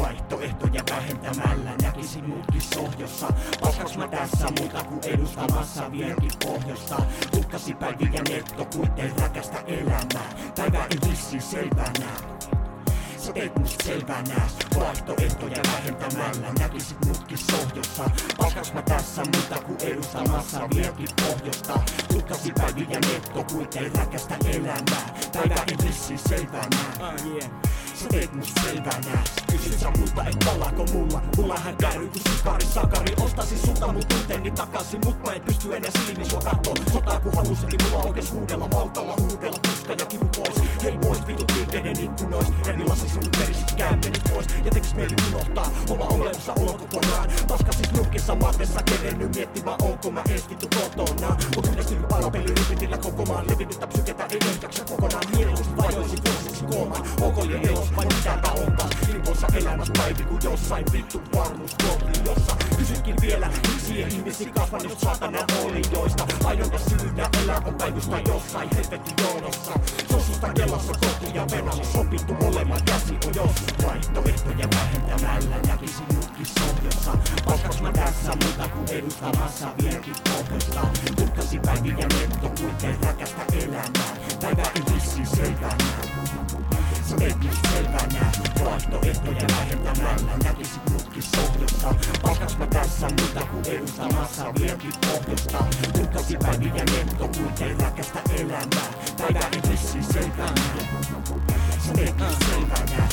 vaihtoehtoja vähentämällä Näkisin muutkin sohjossa Paskaks mä tässä muuta kuin edustamassa vieläkin pohjosta? Tukkasi päiviä netto kuitenkin rakasta elämää. Päivä ei vissiin selvänä. Sä teet musta selvänä. Vaihtoehtoja vähentämällä näkisin muutkin sohjossa Paskaks mä tässä muuta kuin edustamassa vieläkin pohjosta? Tukkas Päiviä netto kuitteen räkästä elämää. Päivä ei vissiin selvänä. Uh, yeah. Sä teet musta selvää nää Kysyt sä multa, et palaako mulla? Mullahan käy kun sikari sakari. Ostaisin sulta mun tunteeni takaisin Mut mä en pysty enää silmi sua kattoo Sotaa kun halusikin mulla oikees huudella Maltalla huudella tuska ja kivu pois. Hei boys vitut liikkeiden ikkunois. Revillasi sun perisit kääntenyt pois. Ja tekis mieli unohtaa oma olemassa olo kokonaan Paskasis nurkissa matessa kerennyt miettimään onko mä ees vittu kotona. Mut ripitillä koko maan Levinnyttä psyketä ei jaksa kokonaan Mieluusti vajoisin vuosiksi koomaan Onko liian elos vai mitäpä on taas Ilmoissa elämässä päivi kun jossain vittu varmuus jossa Kysytkin vielä miksi ei ihmisi kasvanut saatana olioista? Ainoa syynä elää on päivystä jossain helvetin jonossa Sosusta kelassa kohti ja venalla sopittu molemmat käsi on jos Vaihtoehtoja vähentämällä näkisin mutkin sohjossa Paskaks mä tässä edustamassa vieläkin pohjosta Tukkasi päiviä netto kuitenkin räkästä elämää Päivä ei vissiin selvänä Sä teet musta selvänä Vaihtoehtoja vähentämällä Näkisit mutkin sohjossa Paskaks mä tässä muuta kuin edustamassa vieläkin pohjosta Tukkasi päiviä netto kuitenkin räkästä elämää Päivä ei vissiin selvänä Sä teet musta selvänä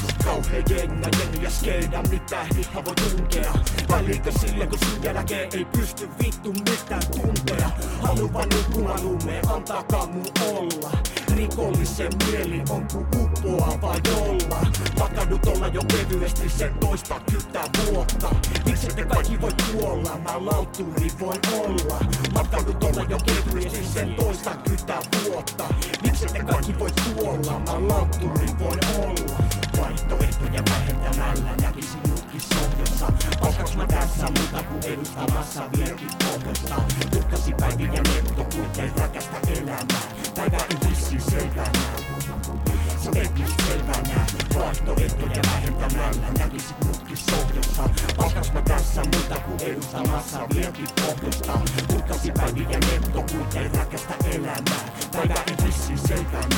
jenga, jengi ja skeida Mitä hiha voi tunkea. Väliikö sille kun sun jälkeen ei pysty vittu mitään tuntea. Haluan nukkua lumeen, antakaa mun olla. Rikollisen mieli on ku uppoava jolla Makadut olla jo kevyesti sen toista kyttä vuotta. Miksi te kaikki voi kuolla, mä lautturi voin olla. Makadut olla jo kevyesti sen toista kyttä vuotta. Miksi te kaikki voi kuolla, mä lautturi voin olla Vaihtoehtoja vähentämällä. Näkisin mutkin sohjossa Paskaks mä tässä muuta kuin edustamassa vieläkin pohjosta Tukkasi päiviä netto kuitenkin räkästä elämää. Päivä ei vissiin selvänä vaihtoehtoja vähentämään Hän näkisi mutkin sohdossa Palkas mä tässä muuta kuin edustamassa vieläkin pohjoista Kuittasi päiviä netto, kuitenkin rakasta elämää Tai ei vissiin selvänä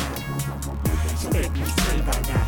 Se ei selvänä